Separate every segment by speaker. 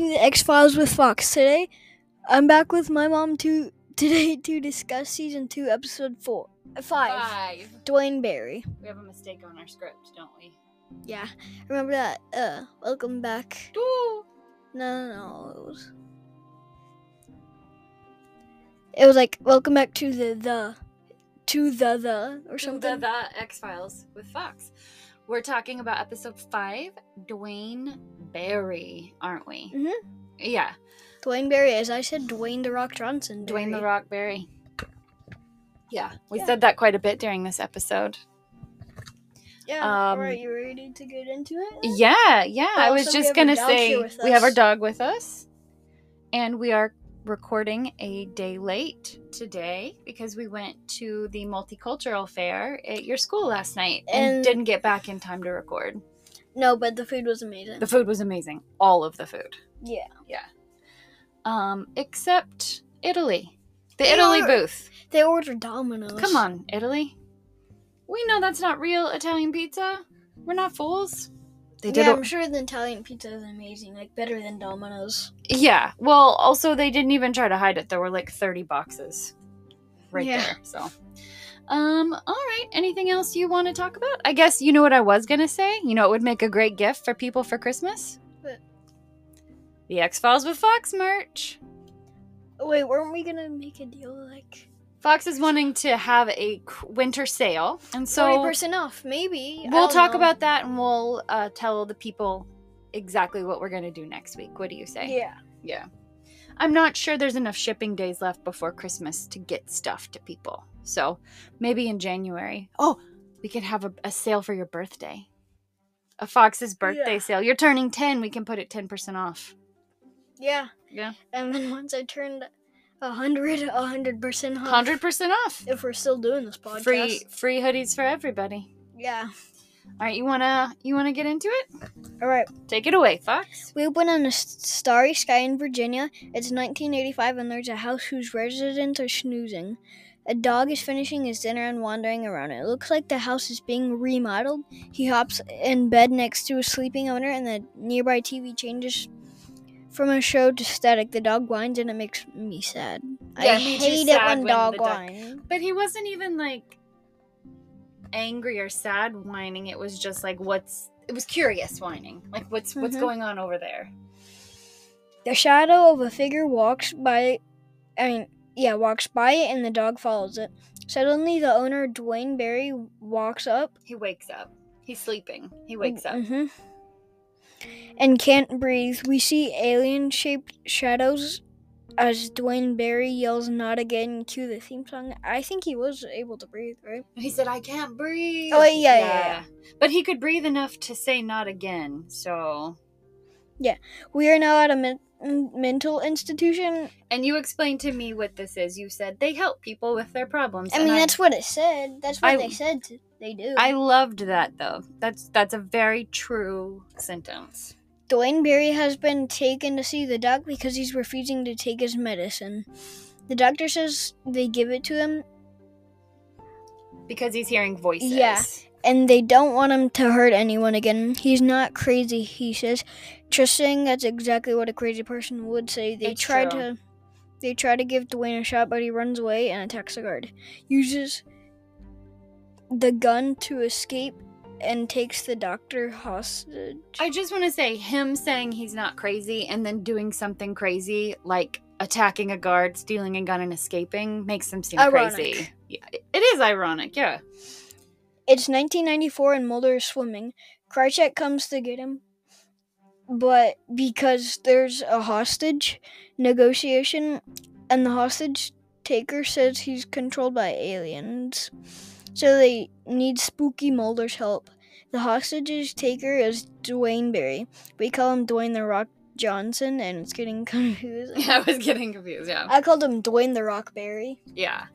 Speaker 1: to the X Files with Fox. Today, I'm back with my mom to today to discuss season two, episode four, uh, five.
Speaker 2: Five.
Speaker 1: Duane Barry.
Speaker 2: We have a mistake on our script, don't we?
Speaker 1: Yeah, remember that? Uh, welcome back.
Speaker 2: Ooh.
Speaker 1: No, no, no. It was. It was like welcome back to the the, to the the or
Speaker 2: To
Speaker 1: something.
Speaker 2: The, the X Files with Fox. We're talking about episode five, Duane Barry, aren't we?
Speaker 1: Mhm.
Speaker 2: Yeah,
Speaker 1: Duane Barry, as I said, Dwayne the Rock Johnson.
Speaker 2: Dwayne the Rock Barry. Yeah, we
Speaker 1: Yeah.
Speaker 2: said that quite a bit during this episode.
Speaker 1: Yeah.
Speaker 2: Um,
Speaker 1: all right, you ready to get into it?
Speaker 2: Yeah, yeah. I was just gonna say we have our dog with us, and we are recording a day late today because we went to the multicultural fair at your school last night and,
Speaker 1: And-
Speaker 2: didn't get back in time to record.
Speaker 1: No, but the food was amazing.
Speaker 2: The food was amazing, all of the food,
Speaker 1: yeah. Yeah.
Speaker 2: Um, except Italy, the
Speaker 1: They
Speaker 2: Italy booth.
Speaker 1: They ordered Domino's.
Speaker 2: Come on, Italy. We know that's not real Italian pizza. We're not fools. They did
Speaker 1: Yeah, I'm sure the Italian pizza is amazing, like better than Domino's.
Speaker 2: Yeah. Well, also they didn't even try to hide it. There were like 30 boxes right
Speaker 1: Yeah.
Speaker 2: there. So um all right, anything else you want to talk about? I guess you know what I was going to say? You know it would make a great gift for people for Christmas?
Speaker 1: What?
Speaker 2: The X-Files with Fox merch.
Speaker 1: Wait, weren't we gonna make a deal like
Speaker 2: Fox is wanting to have a winter sale, and so
Speaker 1: percent off? Maybe.
Speaker 2: We'll talk
Speaker 1: know.
Speaker 2: about that and we'll uh, tell the people exactly what we're going to do next week. What do you say?
Speaker 1: Yeah.
Speaker 2: Yeah. I'm not sure there's enough shipping days left before Christmas to get stuff to people. So maybe in January. Oh, we could have a, a sale for your birthday. A Fox's birthday
Speaker 1: Yeah.
Speaker 2: sale. You're turning 10. We can put it 10% off.
Speaker 1: Yeah.
Speaker 2: Yeah.
Speaker 1: And then once I turned a hundred, a hundred percent off.
Speaker 2: 100% off.
Speaker 1: If we're still doing this podcast.
Speaker 2: Free free hoodies for everybody.
Speaker 1: Yeah.
Speaker 2: All right, you want to you want to get into it?
Speaker 1: All right.
Speaker 2: Take it away, Fox.
Speaker 1: We open on a starry sky in Virginia. It's 1985, and there's a house whose residents are snoozing. A dog is finishing his dinner and wandering around. It looks like the house is being remodeled. He hops in bed next to a sleeping owner, and the nearby TV changes from a show to static. The dog whines, and it makes me sad.
Speaker 2: Yeah,
Speaker 1: I
Speaker 2: me
Speaker 1: hate it
Speaker 2: sad
Speaker 1: when
Speaker 2: when
Speaker 1: dog
Speaker 2: whines. dog- But he wasn't even like angry or sad whining. It was just like what's it was curious whining. Like what's what's
Speaker 1: Mhm.
Speaker 2: going on over there?
Speaker 1: The shadow of a figure walks by. I mean, yeah, walks by it, and the dog follows it. Suddenly, the owner, Duane Barry, walks up
Speaker 2: He wakes up. He's sleeping. He wakes up.
Speaker 1: And can't breathe. We see alien shaped shadows as Duane Barry yells, Not again, cue the theme song. I think he was able to breathe, right?
Speaker 2: He said, "I can't breathe."
Speaker 1: Oh, yeah, yeah, yeah.
Speaker 2: But he could breathe enough to say "not again." So,
Speaker 1: We are now at a men- mental institution.
Speaker 2: and you explained to me what this is. You said they help people with their problems.
Speaker 1: I mean, that's what it said. That's what
Speaker 2: I-
Speaker 1: they said to, they do.
Speaker 2: I loved that though. That's that's a very true sentence.
Speaker 1: Duane Barry has been taken to see the doc because he's refusing to take his medicine. The doctor says they give it to him
Speaker 2: Because he's hearing voices.
Speaker 1: Yeah. And they don't want him to hurt anyone again. He's not crazy, he says. Just saying that's exactly what a crazy person would say. They
Speaker 2: It's
Speaker 1: try
Speaker 2: true.
Speaker 1: to they try to give Duane a shot, but he runs away and attacks the guard. Uses the gun to escape and takes the doctor hostage.
Speaker 2: I just want to say him saying he's not crazy and then doing something crazy like attacking a guard, stealing a gun and escaping makes him seem
Speaker 1: Ironic.
Speaker 2: crazy. Yeah, it is ironic, yeah.
Speaker 1: It's 1994 and Mulder is swimming. Krychek comes to get him, but because there's a hostage negotiation, and the hostage taker says he's controlled by aliens, so they need spooky Mulder's help. The hostage taker is Duane Barry. We call him Dwayne the Rock Johnson, and it's getting confusing.
Speaker 2: Yeah, I was getting confused, yeah.
Speaker 1: I called him Dwayne the Rock Barry.
Speaker 2: Yeah.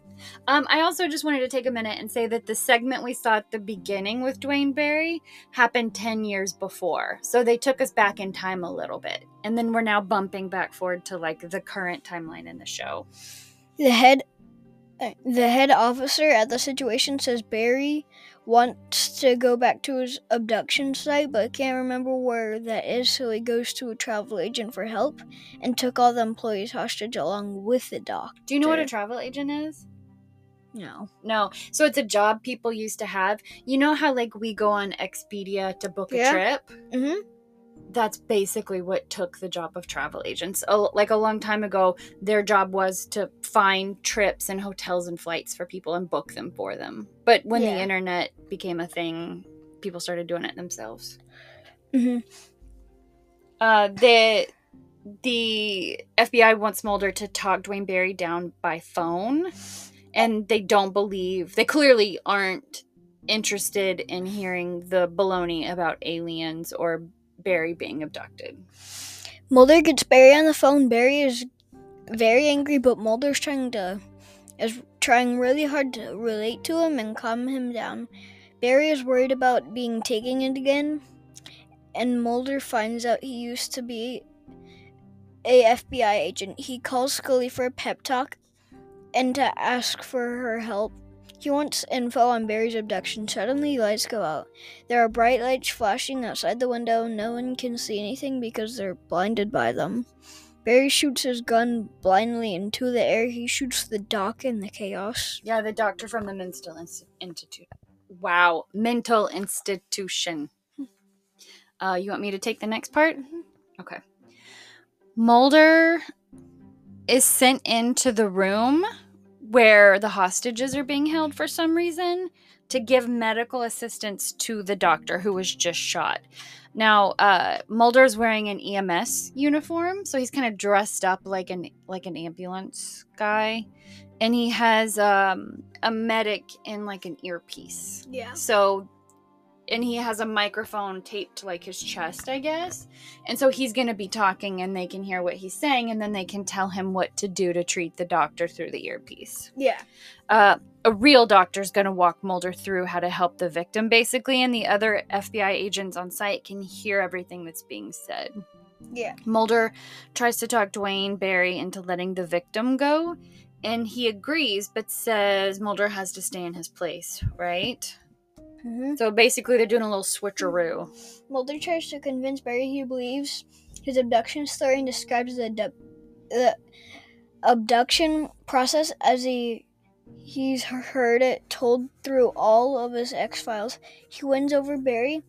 Speaker 2: Um, I also just wanted to take a minute and say that the segment we saw at the beginning with Duane Barry happened 10 years before. So they took us back in time a little bit. And then we're now bumping back forward to like the current timeline in the show.
Speaker 1: The head uh, the head officer at the situation says Barry wants to go back to his abduction site, but can't remember where that is, so he goes to a travel agent for help and took all the employees hostage along with the doc.
Speaker 2: Do you know what a travel agent is?
Speaker 1: No.
Speaker 2: No. So it's a job people used to have. You know how like we go on Expedia to book a
Speaker 1: Yeah.
Speaker 2: trip?
Speaker 1: Mm-hmm.
Speaker 2: That's basically what took the job of travel agents. A- Like a long time ago, their job was to find trips and hotels and flights for people and book them for them. But when the internet became a thing, people started doing it themselves.
Speaker 1: Mm-hmm.
Speaker 2: Uh, the the FBI wants Mulder to talk Duane Barry down by phone, and they don't believe they clearly aren't interested in hearing the baloney about aliens or Barry being abducted.
Speaker 1: Mulder gets Barry on the phone. Barry is very angry, but Mulder's trying to is trying really hard to relate to him and calm him down. Barry is worried about being taken in again, and Mulder finds out he used to be a FBI agent. He calls Scully for a pep talk and to ask for her help. He wants info on Barry's abduction. Suddenly, lights go out. There are bright lights flashing outside the window. No one can see anything because they're blinded by them. Barry shoots his gun blindly into the air. He shoots the doc in the chaos.
Speaker 2: Yeah, the doctor from the mental Inst- institute. Wow, mental institution. Uh, you want me to take the next part? Okay. Mulder is sent into the room where the hostages are being held for some reason to give medical assistance to the doctor who was just shot. Now, uh, Mulder's wearing an EMS uniform, so he's kind of dressed up like an like an ambulance guy, and he has um, a medic in like an earpiece.
Speaker 1: Yeah.
Speaker 2: So, and he has a microphone taped to like his chest, I guess. And so he's going to be talking and they can hear what he's saying and then they can tell him what to do to treat the doctor through the earpiece.
Speaker 1: Yeah.
Speaker 2: Uh, a real doctor's going to walk Mulder through how to help the victim, basically, and the other FBI agents on site can hear everything that's being said.
Speaker 1: Yeah.
Speaker 2: Mulder tries to talk Duane Barry into letting the victim go, and he agrees, but says Mulder has to stay in his place, right?
Speaker 1: Hmm
Speaker 2: So basically, they're doing a little switcheroo.
Speaker 1: Mulder tries to convince Barry he believes his abduction story and describes the, abdu- the abduction process as he he's heard it told through all of his X Files. He wins over Barry,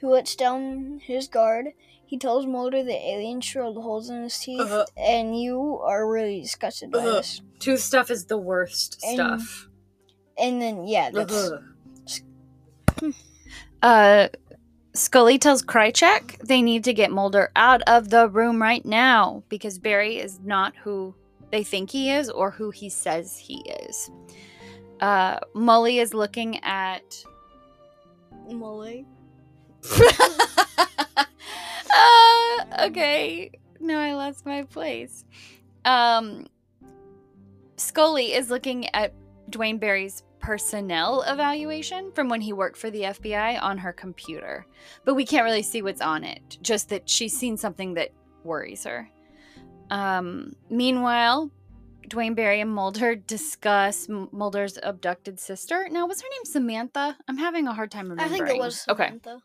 Speaker 1: who lets down his guard. He tells Mulder the aliens drilled holes in his teeth,
Speaker 2: Uh-huh.
Speaker 1: and you are really disgusted by
Speaker 2: Uh-huh.
Speaker 1: this.
Speaker 2: Tooth stuff is the worst
Speaker 1: And-
Speaker 2: stuff.
Speaker 1: And then yeah, that's
Speaker 2: Uh, Scully tells Krychek they need to get Mulder out of the room right now because Barry is not who they think he is or who he says he is. Uh, Molly is looking at.
Speaker 1: Molly.
Speaker 2: uh, okay. No, I lost my place. Um, Scully is looking at Duane Barry's personnel evaluation from when he worked for the FBI on her computer. But we can't really see what's on it, just that she's seen something that worries her. Um, meanwhile, Duane Barry and Mulder discuss Mulder's abducted sister. Now, was her name Samantha? I'm having a hard time remembering.
Speaker 1: I think it was
Speaker 2: Okay.
Speaker 1: Samantha.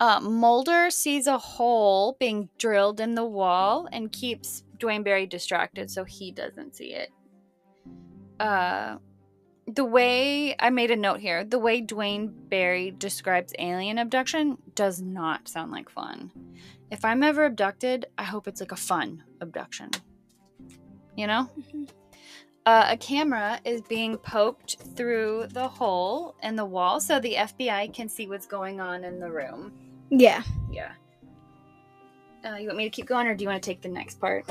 Speaker 2: Uh, Mulder sees a hole being drilled in the wall and keeps Duane Barry distracted so he doesn't see it. Uh, the way I made a note here, the way Duane Barry describes alien abduction does not sound like fun. If I'm ever abducted, I hope it's like a fun abduction. You know?
Speaker 1: Mhm.
Speaker 2: Uh, a camera is being poked through the hole in the wall so the FBI can see what's going on in the room.
Speaker 1: Yeah.
Speaker 2: Yeah. Uh, you want me to keep going, or do you want to take the next part?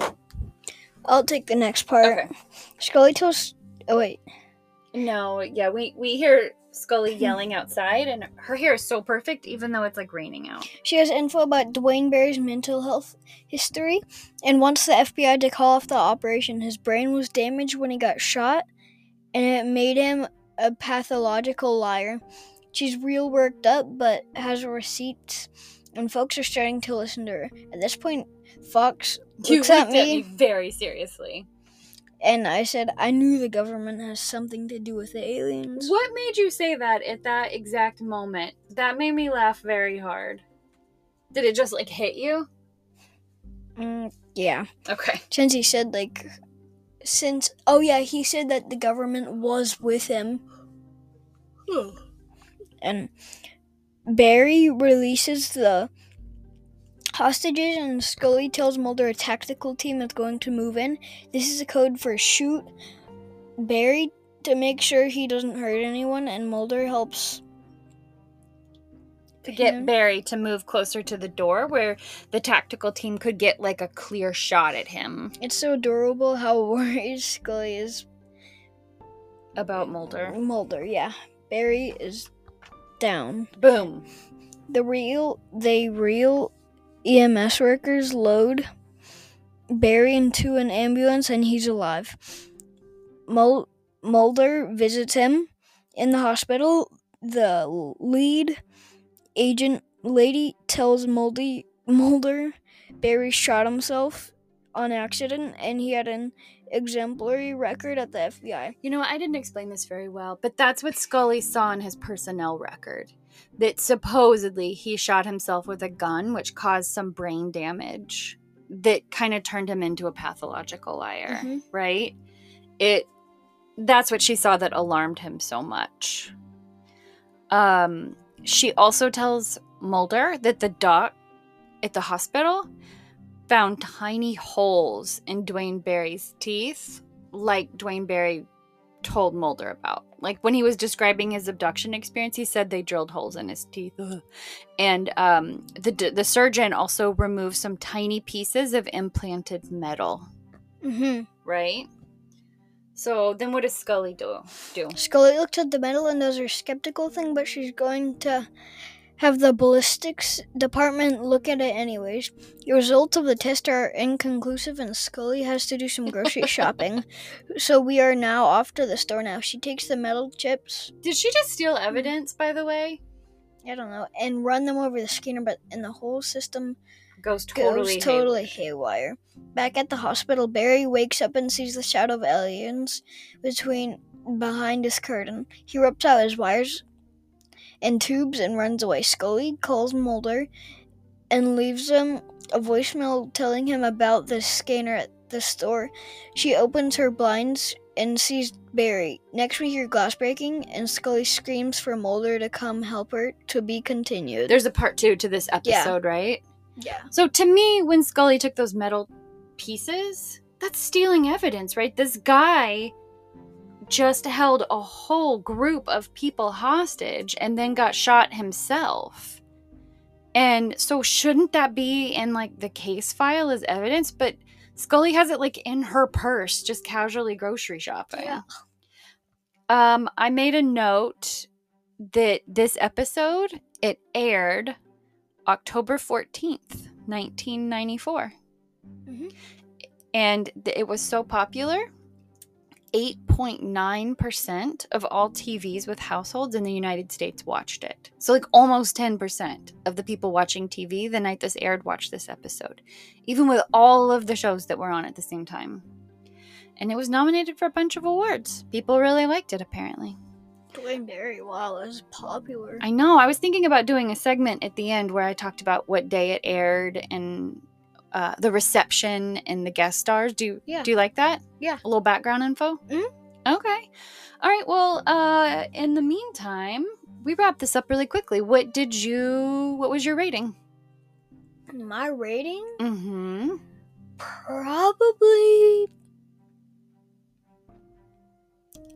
Speaker 1: I'll take the next part.
Speaker 2: Okay.
Speaker 1: Scully tells. Oh wait.
Speaker 2: No, yeah, we we hear Scully yelling outside, and her hair is so perfect, even though it's like raining out.
Speaker 1: She has info about Duane Barry's mental health history and wants the FBI to call off the operation. His brain was damaged when he got shot, and it made him a pathological liar. She's real worked up, but has receipts, and folks are starting to listen to her. At this point, Fox
Speaker 2: You
Speaker 1: looks at me,
Speaker 2: me very seriously.
Speaker 1: And I said, I knew the government has something to do with the aliens.
Speaker 2: What made you say that at that exact moment? That made me laugh very hard. Did it just like hit you?
Speaker 1: Mm, yeah.
Speaker 2: Okay.
Speaker 1: Since he said, like, since, oh yeah, he said that the government was with him. And Barry releases the hostages, and Scully tells Mulder a tactical team is going to move in. This is a code for shoot Barry to make sure he doesn't hurt anyone, and Mulder helps
Speaker 2: To get
Speaker 1: him.
Speaker 2: Barry to move closer to the door where the tactical team could get like a clear shot at him
Speaker 1: It's so adorable how worried Scully is.
Speaker 2: about Mulder.
Speaker 1: Mulder, yeah. Barry is down.
Speaker 2: Boom.
Speaker 1: The real they real EMS workers load Barry into an ambulance and he's alive. Mul- Mulder visits him in the hospital. The lead agent lady tells Mulder Barry shot himself on accident and he had an exemplary record at the FBI.
Speaker 2: You know, I didn't explain this very well, but that's what Scully saw in his personnel record. That supposedly he shot himself with a gun, which caused some brain damage that kind of turned him into a pathological liar,
Speaker 1: Mhm.
Speaker 2: right? It that's what she saw that alarmed him so much. Um she also tells Mulder that the doc at the hospital found tiny holes in Duane Barry's teeth, like Duane Barry told Mulder about. Like when he was describing his abduction experience, he said they drilled holes in his teeth. Ugh. And um, the the surgeon also removed some tiny pieces of implanted metal.
Speaker 1: Mm-hmm.
Speaker 2: Right. So then, what does Scully do? Do
Speaker 1: Scully looks at the metal and does her skeptical thing, but she's going to have the ballistics department look at it anyways. The results of the test are inconclusive, and Scully has to do some grocery shopping. So we are now off to the store now. She takes the metal chips,
Speaker 2: did she just steal evidence? By the way,
Speaker 1: I don't know, and run them over the scanner, but and the whole system
Speaker 2: goes totally
Speaker 1: goes totally haywire. Back at the hospital, Barry wakes up and sees the shadow of aliens between behind his curtain. He rips out his wires and tubes and runs away. Scully calls Mulder and leaves him a voicemail telling him about the scanner at the store. She opens her blinds and sees Barry. Next, we hear glass breaking, and Scully screams for Mulder to come help her. To be continued.
Speaker 2: There's a part two to this
Speaker 1: Yeah.
Speaker 2: episode, right?
Speaker 1: yeah.
Speaker 2: So to me, when Scully took those metal pieces, that's stealing evidence, right? This guy just held a whole group of people hostage and then got shot himself. And so shouldn't that be in like the case file as evidence? But Scully has it like in her purse, just casually grocery shopping.
Speaker 1: Yeah.
Speaker 2: Um, I made a note that this episode it aired October 14th, 1994.
Speaker 1: Mhm.
Speaker 2: And it was so popular. 8.9% of all TVs with households in the United States watched it. So, like, almost 10% of the people watching TV the night this aired watched this episode, even with all of the shows that were on at the same time. And it was nominated for a bunch of awards. People really liked it, apparently.
Speaker 1: Duane Barry, wow, that's popular.
Speaker 2: I know. I was thinking about doing a segment at the end where I talked about what day it aired and uh, the reception and the guest stars. Do you,
Speaker 1: Yeah.
Speaker 2: do you like that?
Speaker 1: Yeah.
Speaker 2: A little background info?
Speaker 1: Mhm.
Speaker 2: Okay. All right. Well, uh, in the meantime, we wrap this up really quickly. What did you, what was your rating?
Speaker 1: My rating?
Speaker 2: Mm-hmm.
Speaker 1: Probably.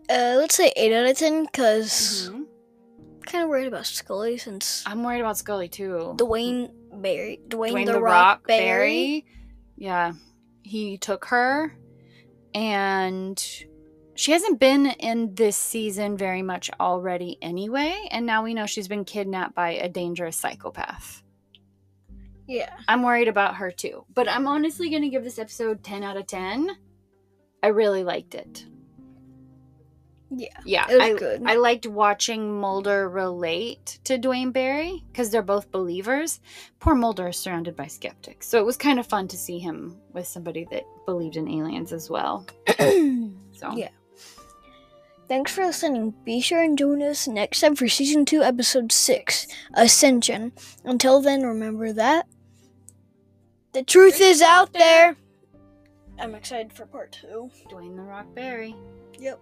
Speaker 1: Uh, let's say 8 out of 10, because
Speaker 2: Mhm.
Speaker 1: Kind of worried about Scully since
Speaker 2: I'm worried about Scully too.
Speaker 1: Duane Barry. Dwayne,
Speaker 2: Dwayne
Speaker 1: the, Rock, Barry.
Speaker 2: Barry. Yeah, he took her, and she hasn't been in this season very much already anyway. And now we know she's been kidnapped by a dangerous psychopath.
Speaker 1: Yeah.
Speaker 2: I'm worried about her too, but I'm honestly gonna give this episode 10 out of 10. I really liked it.
Speaker 1: Yeah,
Speaker 2: Yeah,
Speaker 1: it was
Speaker 2: I,
Speaker 1: good.
Speaker 2: I liked watching Mulder relate to Duane Barry because they're both believers. Poor Mulder is surrounded by skeptics, so it was kind of fun to see him with somebody that believed in aliens as well. So
Speaker 1: Yeah. Thanks for listening. Be sure and join us next time for season two, episode six, Ascension. Until then, remember that the truth is out there. I'm excited for part two.
Speaker 2: Dwayne the Rock Barry.
Speaker 1: Yep.